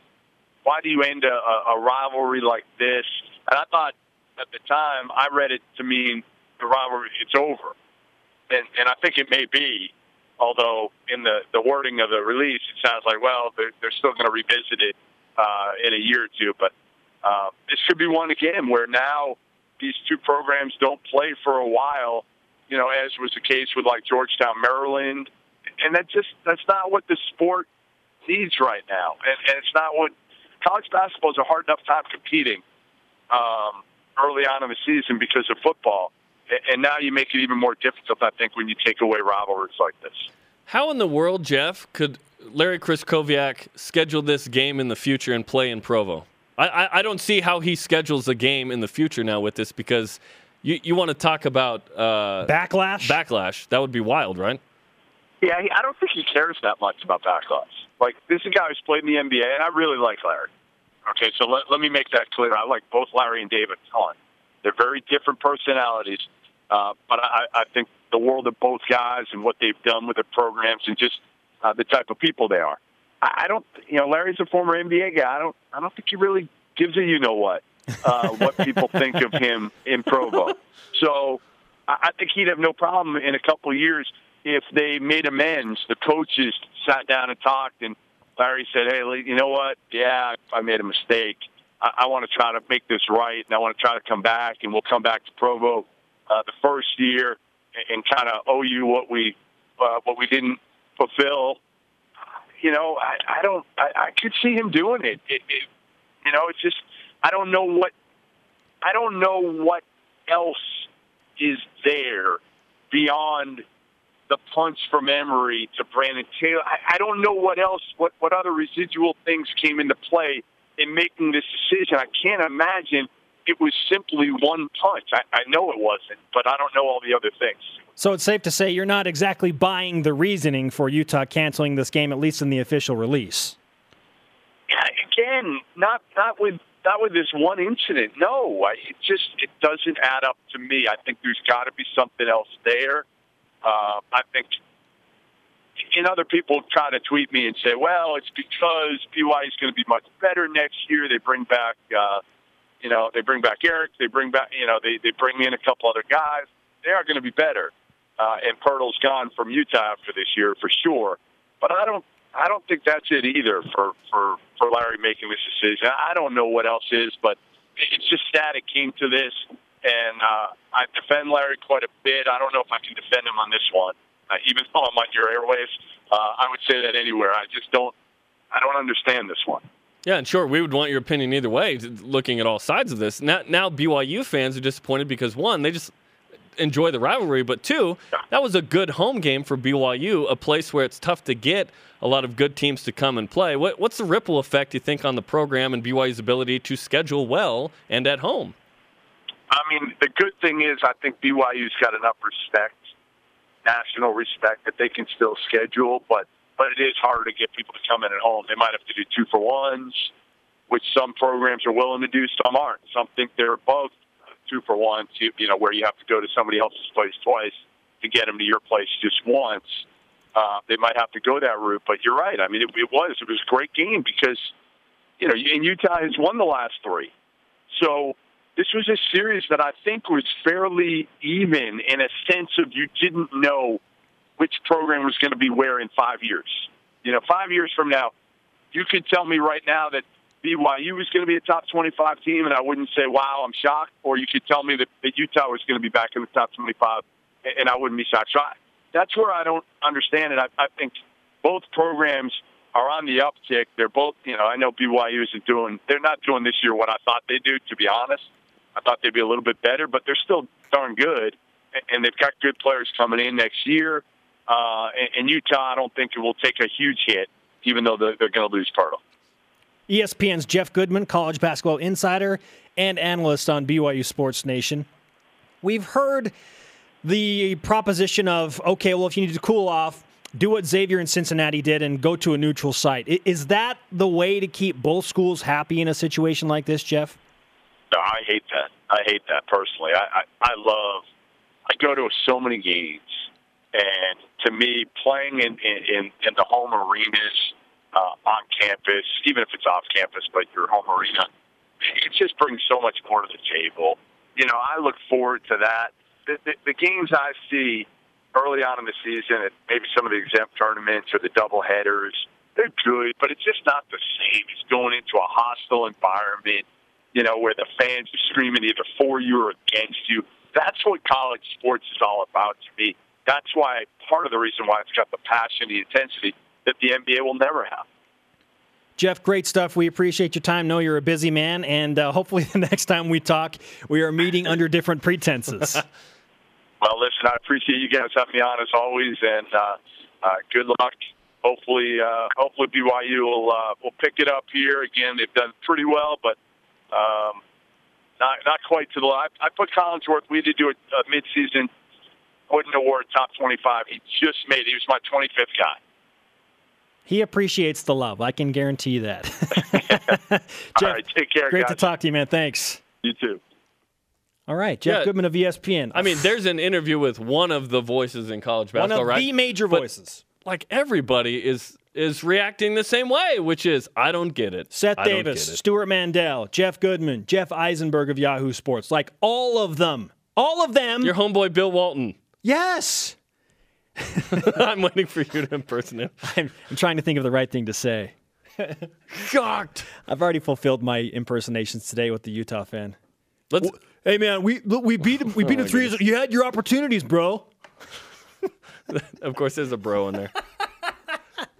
why do you end a, a rivalry like this? And I thought at the time I read it to mean the rivalry it's over, and and I think it may be. Although in the the wording of the release, it sounds like well they're they're still going to revisit it uh, in a year or two. But uh, this could be one again where now these two programs don't play for a while. You know, as was the case with like Georgetown, Maryland, and that just that's not what the sport needs right now, and, and it's not what college basketball is a hard enough time competing um, early on in the season because of football, and now you make it even more difficult. I think when you take away rivalries like this. How in the world, Jeff, could Larry Krystkowiak schedule this game in the future and play in Provo? I, I, I don't see how he schedules a game in the future now with this because you, you want to talk about uh, Backlash? backlash. That would be wild, right? Yeah, I don't think he cares that much about backlash. Like, this is a guy who's played in the NBA, and I really like Larry. Okay, so let, let me make that clear. I like both Larry and David a ton. They're very different personalities, uh, but I, I think the world of both guys and what they've done with their programs and just uh, the type of people they are. I, I don't, you know, Larry's a former NBA guy. I don't, I don't think he really gives a you know what, uh, what people [laughs] think of him in Provo. So I, I think he'd have no problem in a couple of years if they made amends. The coaches sat down and talked, and Larry said, "Hey, you know what? Yeah, I made a mistake. I, I want to try to make this right, and I want to try to come back, and we'll come back to Provo uh, the first year and, and kind of owe you what we uh, what we didn't fulfill." You know, I, I don't. I, I could see him doing it. It, it. You know, it's just I don't know what I don't know what else is there beyond the punch from Emery to Brandon Taylor. I, I don't know what else, what, what other residual things came into play in making this decision. I can't imagine it was simply one punch. I, I know it wasn't, but I don't know all the other things. So it's safe to say you're not exactly buying the reasoning for Utah canceling this game, at least in the official release. Again, not not with not with this one incident. No, I, it just it doesn't add up to me. I think there's got to be something else there. Uh, I think, and other people try to tweet me and say, "Well, it's because BYU is going to be much better next year. They bring back, uh, you know, they bring back Eric. They bring back, you know, they they bring in a couple other guys. They are going to be better." Uh, and Poeltl's gone from Utah after this year for sure. But I don't, I don't think that's it either for for for Larry making this decision. I don't know what else is, but it's just sad it came to this. And uh, I defend Larry quite a bit. I don't know if I can defend him on this one. Uh, even though I'm on your airwaves. Uh, I would say that anywhere. I just don't. I don't understand this one. Yeah, and sure, we would want your opinion either way, looking at all sides of this. Now, now BYU fans are disappointed because one, they just enjoy the rivalry, but two, that was a good home game for BYU, a place where it's tough to get a lot of good teams to come and play. What, what's the ripple effect you think on the program and BYU's ability to schedule well and at home? I mean, the good thing is I think BYU's got enough respect, national respect, that they can still schedule, but but it is harder to get people to come in at home. They might have to do two for ones, which some programs are willing to do, some aren't. Some think they're above two for ones, you, you know, where you have to go to somebody else's place twice to get them to your place just once. Uh, they might have to go that route, but you're right. I mean, it, it was it was a great game because you know, and Utah has won the last three, so this was a series that I think was fairly even in a sense of you didn't know which program was going to be where in five years. You know, five years from now, you could tell me right now that BYU was going to be a top 25 team, and I wouldn't say, wow, I'm shocked. Or you could tell me that, that Utah was going to be back in the top 25, and I wouldn't be shocked. So I, that's where I don't understand it. I, I think both programs are on the uptick. They're both, you know, I know BYU isn't doing, they're not doing this year what I thought they'd do, to be honest. I thought they'd be a little bit better, but they're still darn good, and they've got good players coming in next year. Uh, and Utah, I don't think it will take a huge hit, even though they're, they're going to lose Poeltl. ESPN's Jeff Goodman, college basketball insider and analyst on BYU Sports Nation. We've heard the proposition of okay, well, if you need to cool off, do what Xavier and Cincinnati did and go to a neutral site. Is that the way to keep both schools happy in a situation like this, Jeff? No, I hate that. I hate that personally. I, I, I love. I go to so many games and to me, playing in in, in the home arenas uh, on campus, even if it's off campus, but your home arena, it just brings so much more to the table. You know, I look forward to that. The, the, the games I see early on in the season, at maybe some of the exempt tournaments or the double headers, they're good, but it's just not the same. It's going into a hostile environment, you know, where the fans are screaming either for you or against you. That's what college sports is all about to me. That's why part of the reason why it's got the passion, the intensity that the NBA will never have. Jeff, great stuff. We appreciate your time. Know you're a busy man, and uh, hopefully [laughs] the next time we talk, we are meeting under different pretenses. [laughs] well, listen, I appreciate you guys having me on as always, and uh, uh, good luck. Hopefully, uh, hopefully BYU will uh, will pick it up here again. They've done pretty well, but um, not not quite to the. I, I put Collinsworth. We did do a, a midseason Wooden Award top 25. He just made it. He was my 25th guy. He appreciates the love. I can guarantee you that. [laughs] Jeff, All right, take care. Great guys. to talk to you, man. Thanks. You too. All right, Jeff yeah. Goodman of ESPN. I mean, there's an interview with one of the voices in college basketball, one of right? the major but, voices. Like everybody is is reacting the same way, which is I don't get it. Seth I Davis, Stewart Mandel, Jeff Goodman, Jeff Eisenberg of Yahoo Sports, like all of them, all of them. Your homeboy Bill Walton. Yes. [laughs] I'm waiting for you to impersonate. I'm, I'm trying to think of the right thing to say. [laughs] Shocked. I've already fulfilled my impersonations today with the Utah fan. Let's. Hey man, we we beat we beat [laughs] oh, the three. You had your opportunities, bro. of course, there's a bro in there.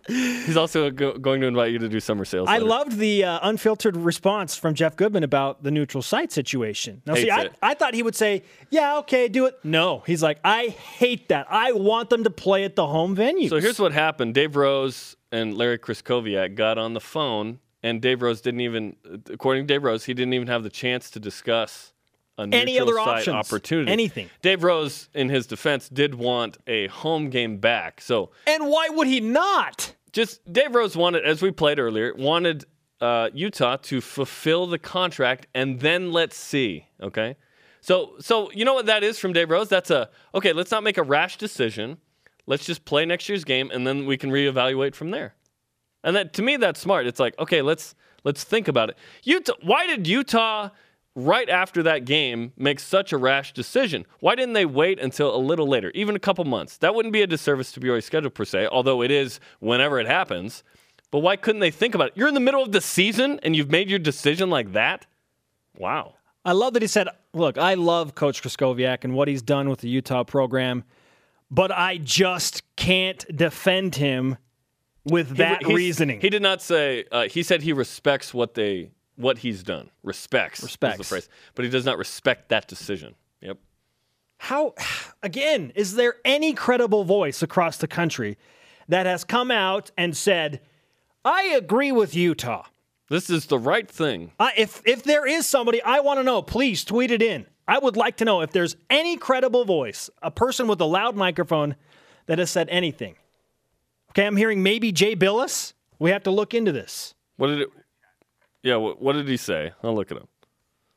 He's also go- going to invite you to do summer sales. I loved the uh, unfiltered response from Jeff Goodman about the neutral site situation. Now, Hates see, I, I, thought he would say, "Yeah, okay, do it." No, he's like, "I hate that. I want them to play at the home venue." So here's what happened: Dave Rose and Larry Krystkowiak got on the phone, and Dave Rose didn't even, according to Dave Rose, he didn't even have the chance to discuss any other options, opportunity, anything. Dave Rose, in his defense, did want a home game back. So, and why would he not? Just Dave Rose wanted, as we played earlier, wanted uh, Utah to fulfill the contract, and then let's see. Okay, so so you know what that is from Dave Rose? That's a okay. Let's not make a rash decision. Let's just play next year's game, and then we can reevaluate from there. And that to me, that's smart. It's like okay, let's let's think about it. Utah. Why did Utah? Right after that game make such a rash decision? Why didn't they wait until a little later, even a couple months? That wouldn't be a disservice to BYU's schedule per se, although it is whenever it happens. But why couldn't they think about it? You're in the middle of the season and you've made your decision like that? Wow. I love that he said, look, I love Coach Krystkowiak and what he's done with the Utah program, but I just can't defend him with that He- reasoning. He did not say. Uh, he said he respects what they what he's done. Respects. is Respects. the phrase, but he does not respect that decision. Yep. How, again, is there any credible voice across the country that has come out and said, I agree with Utah? This is the right thing. I, if, if there is somebody, I want to know, please tweet it in. I would like to know if there's any credible voice, a person with a loud microphone that has said anything. Okay, I'm hearing maybe Jay Bilas. We have to look into this. What did it? Yeah. What, what did he say? I'll look it up.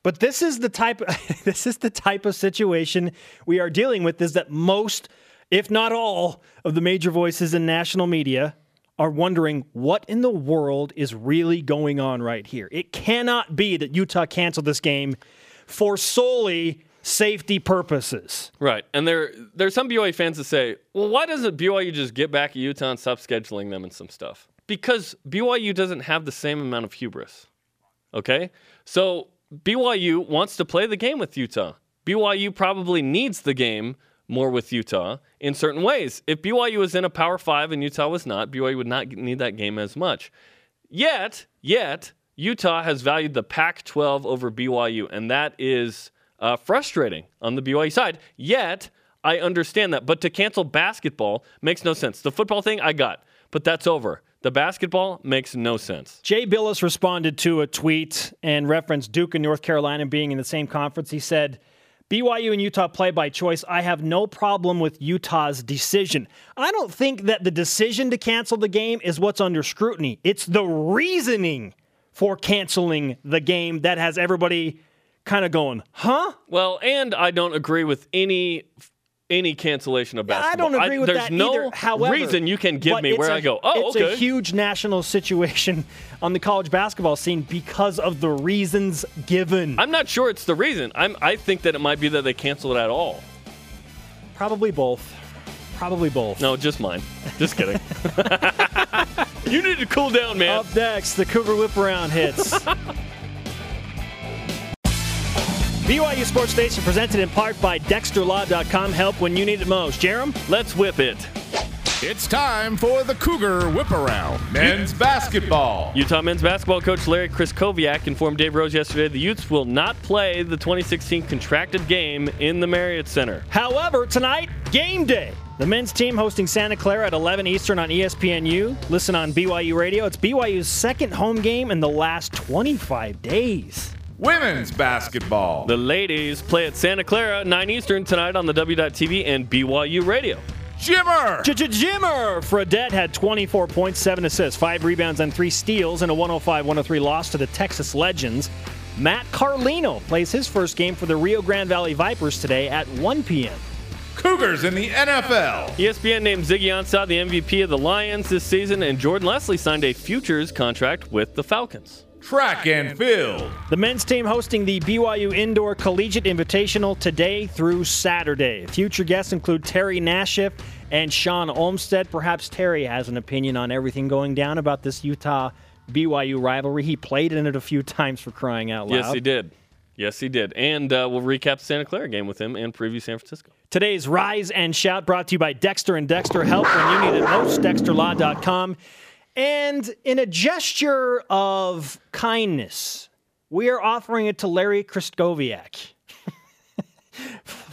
But this is the type [laughs] this is the type of situation we are dealing with is that most if not all of the major voices in national media are wondering what in the world is really going on right here. It cannot be that Utah canceled this game for solely safety purposes. Right. And there there's some BYU fans that say, well, why doesn't BYU just get back at Utah and stop scheduling them and some stuff? Because BYU doesn't have the same amount of hubris. Okay? So BYU wants to play the game with Utah. BYU probably needs the game more with Utah in certain ways. If BYU was in a Power Five and Utah was not, BYU would not need that game as much. Yet, yet, Utah has valued the Pac 12 over BYU, and that is uh, frustrating on the BYU side. Yet, I understand that. But to cancel basketball makes no sense. The football thing, I got, but that's over. The basketball makes no sense. Jay Bilas responded to a tweet and referenced Duke and North Carolina being in the same conference. He said, BYU and Utah play by choice. I have no problem with Utah's decision. I don't think that the decision to cancel the game is what's under scrutiny. It's the reasoning for canceling the game that has everybody kind of going, huh? Well, and I don't agree with any any cancellation of basketball. I don't agree with there's that no either. However, reason you can give me where a- I go. Oh, it's okay. a huge national [laughs] situation on the college basketball scene because of the reasons given. I'm not sure it's the reason. I'm. I think that it might be that they canceled it at all. Probably both. Probably both. No, just mine. Just kidding. [laughs] [laughs] you need to cool down, man. Up next, the Cougar Whip Around hits. BYU Sports Station presented in part by DexterLaw.com. Help when you need it most. Jarom? Let's whip it. It's time for the Cougar Whip Around. Men's basketball. Utah men's basketball coach Larry Krystkowiak informed Dave Rose yesterday the Utes will not play the 2016 contracted game in the Marriott Center. However, tonight, game day. The men's team hosting Santa Clara at 11 Eastern on ESPNU. Listen on BYU Radio. It's BYU's second home game in the last 25 days. Women's basketball. The ladies play at Santa Clara 9 Eastern tonight on the W.TV and BYU Radio. Jimmer. Jimmer Fredette had 24 points, 7 assists, 5 rebounds, and 3 steals in a 105 103 loss to the Texas Legends. Matt Carlino plays his first game for the Rio Grande Valley Vipers today at 1 p.m. Cougars in the NFL. ESPN named Ziggy Ansah the MVP of the Lions this season, and Jordan Leslie signed a futures contract with the Falcons. Track and field. The men's team hosting the BYU Indoor Collegiate Invitational today through Saturday. Future guests include Terry Nashiff and Sean Olmstead. Perhaps Terry has an opinion on everything going down about this Utah BYU rivalry. He played in it a few [laughs] times for crying out loud. Yes, he did. Yes, he did. And uh, we'll recap the Santa Clara game with him and preview San Francisco. Today's Rise and Shout brought to you by Dexter and Dexter Help when you need it most. DexterLaw.com. And in a gesture of kindness, we are offering it to Larry Krystkowiak.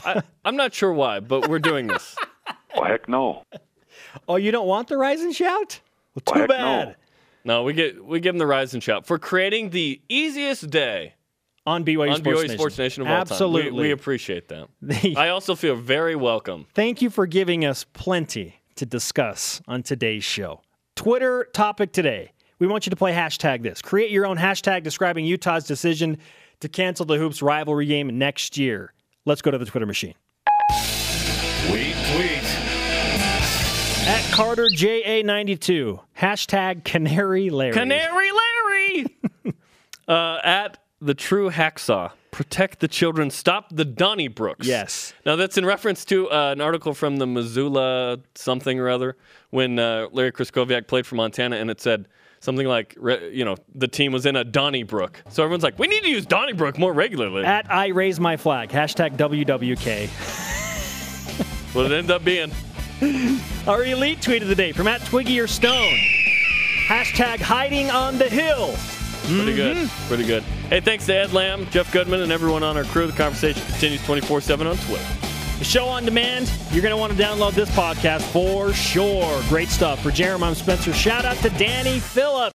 I, I'm not sure why, but we're doing this. [laughs] Well, heck no. Oh, you don't want the Rise and Shout? Well, Well, too heck bad. No, we get we give him the rise and shout for creating the easiest day On BYU, on Sports, BYU Nation. Sports Nation of all Absolutely. time. We, we appreciate that. [laughs] I also feel very welcome. Thank you for giving us plenty to discuss on today's show. Twitter topic today. We want you to play hashtag this. Create your own hashtag describing Utah's decision to cancel the Hoops rivalry game next year. Let's go to the Twitter machine. Tweet, tweet. At Carter JA92. Hashtag Canary Larry. Canary Larry! [laughs] uh, at the true hacksaw. Protect the children. Stop the Donnybrooks. Yes. Now that's in reference to uh, an article from the Missoula something or other when uh, Larry Krystkowiak played for Montana, and it said something like, you know, the team was in a Donnybrook. So everyone's like, we need to use Donnybrook more regularly. At I raise my flag. Hashtag WWK. [laughs] what it ended up being. Our elite tweet of the day from at Twiggy or Stone. Hashtag hiding on the hill. Pretty good. Mm-hmm. Pretty good. Hey, thanks to Ed Lamb, Jeff Goodman, and everyone on our crew. The conversation continues 24 7 on Twitter. The show on demand. You're going to want to download this podcast for sure. Great stuff. For Jeremy, I'm Spencer. Shout out to Danny Phillips.